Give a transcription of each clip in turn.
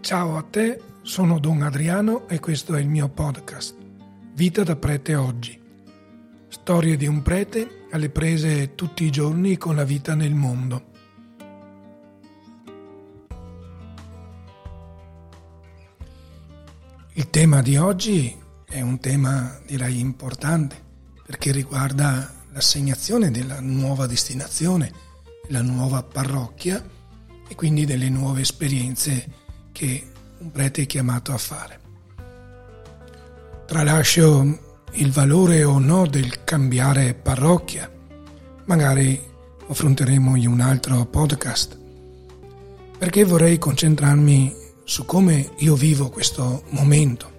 Ciao a te, sono Don Adriano e questo è il mio podcast, Vita da prete oggi. Storie di un prete alle prese tutti i giorni con la vita nel mondo. Il tema di oggi è un tema direi importante perché riguarda l'assegnazione della nuova destinazione, la nuova parrocchia e quindi delle nuove esperienze che un prete è chiamato a fare. Tralascio il valore o no del cambiare parrocchia, magari affronteremo in un altro podcast, perché vorrei concentrarmi su come io vivo questo momento.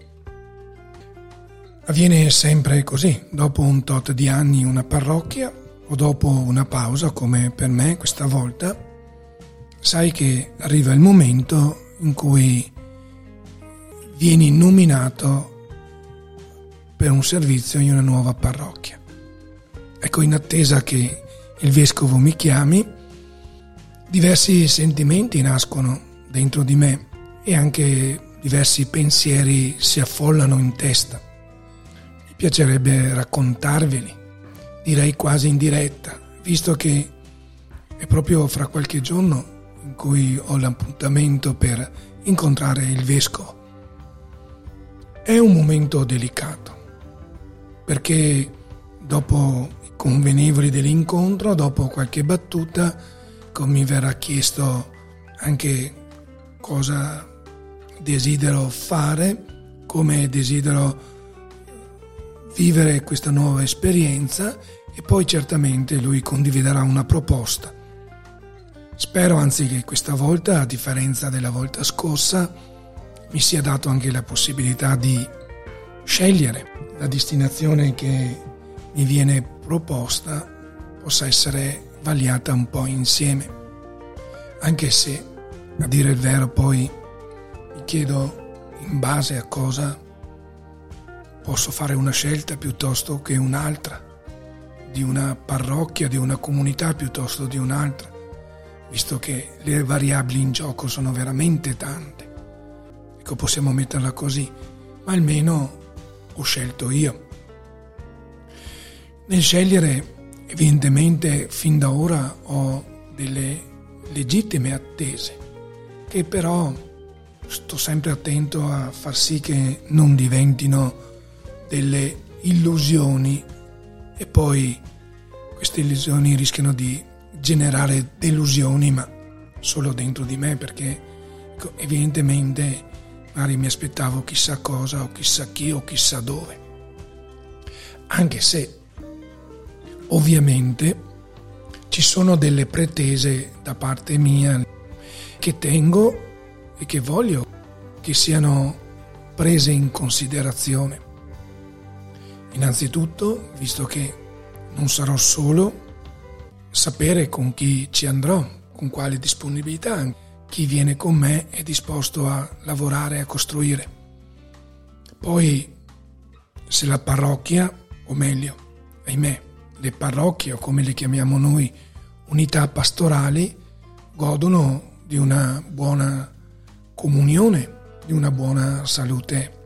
Avviene sempre così, dopo un tot di anni una parrocchia o dopo una pausa come per me questa volta, sai che arriva il momento in cui vieni nominato per un servizio in una nuova parrocchia. Ecco, in attesa che il vescovo mi chiami, diversi sentimenti nascono dentro di me e anche diversi pensieri si affollano in testa piacerebbe raccontarveli, direi quasi in diretta, visto che è proprio fra qualche giorno cui ho l'appuntamento per incontrare il vescovo. È un momento delicato, perché dopo i convenevoli dell'incontro, dopo qualche battuta, mi verrà chiesto anche cosa desidero fare, come desidero vivere questa nuova esperienza e poi certamente lui condividerà una proposta. Spero anzi che questa volta, a differenza della volta scorsa, mi sia dato anche la possibilità di scegliere la destinazione che mi viene proposta possa essere vagliata un po' insieme. Anche se, a dire il vero, poi mi chiedo in base a cosa Posso fare una scelta piuttosto che un'altra, di una parrocchia, di una comunità piuttosto di un'altra, visto che le variabili in gioco sono veramente tante. Ecco, possiamo metterla così, ma almeno ho scelto io. Nel scegliere, evidentemente, fin da ora ho delle legittime attese, che però sto sempre attento a far sì che non diventino delle illusioni e poi queste illusioni rischiano di generare delusioni, ma solo dentro di me perché ecco, evidentemente magari mi aspettavo chissà cosa o chissà chi o chissà dove. Anche se ovviamente ci sono delle pretese da parte mia che tengo e che voglio che siano prese in considerazione. Innanzitutto, visto che non sarò solo, sapere con chi ci andrò, con quale disponibilità, chi viene con me è disposto a lavorare, a costruire. Poi, se la parrocchia, o meglio, ahimè, le parrocchie o come le chiamiamo noi, unità pastorali, godono di una buona comunione, di una buona salute,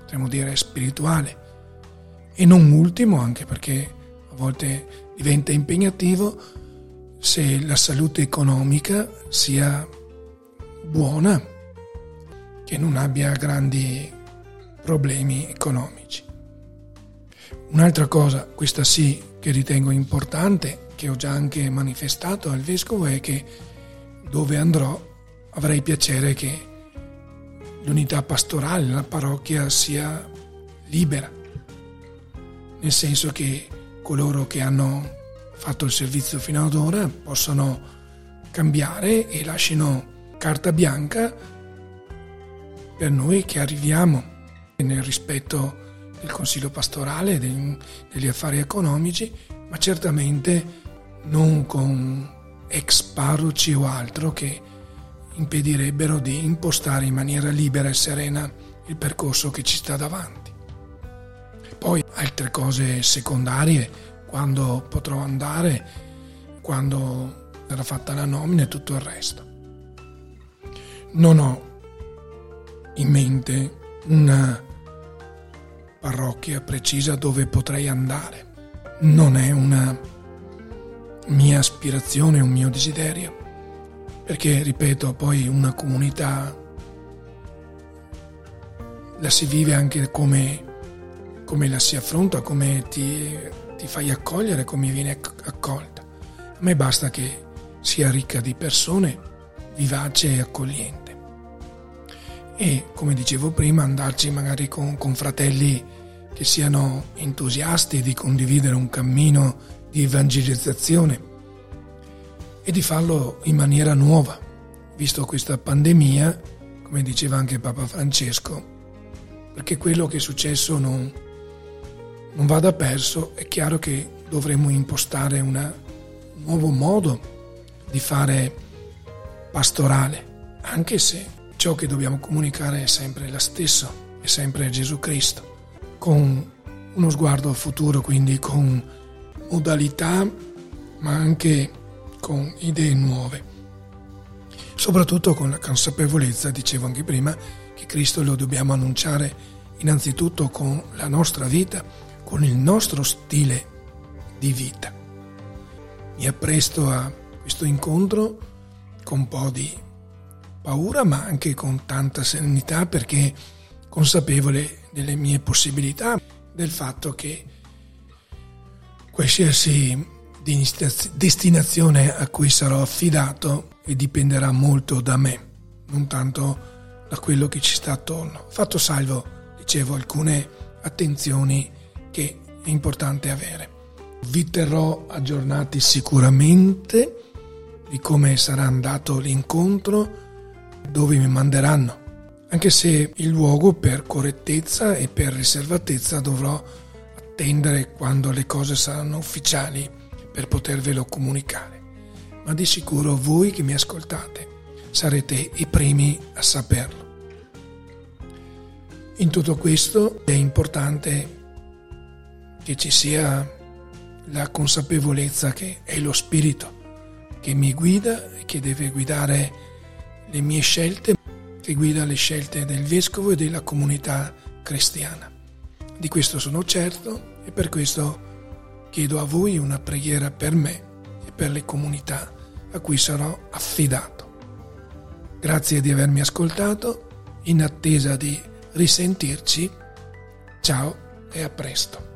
potremmo dire spirituale e non ultimo, anche perché a volte diventa impegnativo, se la salute economica sia buona, che non abbia grandi problemi economici. Un'altra cosa, questa sì che ritengo importante, che ho già anche manifestato al vescovo, è che dove andrò avrei piacere che l'unità pastorale, la parrocchia sia libera nel senso che coloro che hanno fatto il servizio fino ad ora possano cambiare e lasciano carta bianca per noi che arriviamo nel rispetto del consiglio pastorale, degli affari economici, ma certamente non con ex parroci o altro che impedirebbero di impostare in maniera libera e serena il percorso che ci sta davanti. Poi altre cose secondarie, quando potrò andare, quando sarà fatta la nomina e tutto il resto. Non ho in mente una parrocchia precisa dove potrei andare. Non è una mia aspirazione, un mio desiderio, perché, ripeto, poi una comunità la si vive anche come, come la si affronta, come ti, ti fai accogliere, come viene accolta. A me basta che sia ricca di persone, vivace e accogliente. E come dicevo prima, andarci magari con, con fratelli che siano entusiasti di condividere un cammino di evangelizzazione e di farlo in maniera nuova, visto questa pandemia, come diceva anche Papa Francesco, perché quello che è successo non, non vada perso, è chiaro che dovremmo impostare una, un nuovo modo di fare pastorale, anche se ciò che dobbiamo comunicare è sempre lo stesso, è sempre Gesù Cristo, con uno sguardo al futuro, quindi con modalità, ma anche con idee nuove. Soprattutto con la consapevolezza, dicevo anche prima, che Cristo lo dobbiamo annunciare innanzitutto con la nostra vita, con il nostro stile di vita. Mi appresto a questo incontro con un po' di paura, ma anche con tanta serenità perché consapevole delle mie possibilità, del fatto che qualsiasi destinazione a cui sarò affidato dipenderà molto da me, non tanto da quello che ci sta attorno. Fatto salvo, dicevo, alcune attenzioni che è importante avere. Vi terrò aggiornati sicuramente di come sarà andato l'incontro, dove mi manderanno, anche se il luogo per correttezza e per riservatezza dovrò attendere quando le cose saranno ufficiali per potervelo comunicare. Ma di sicuro voi che mi ascoltate sarete i primi a saperlo. In tutto questo è importante che ci sia la consapevolezza che è lo Spirito che mi guida e che deve guidare le mie scelte, che guida le scelte del Vescovo e della comunità cristiana. Di questo sono certo e per questo chiedo a voi una preghiera per me e per le comunità a cui sarò affidato. Grazie di avermi ascoltato, in attesa di risentirci. Ciao e a presto.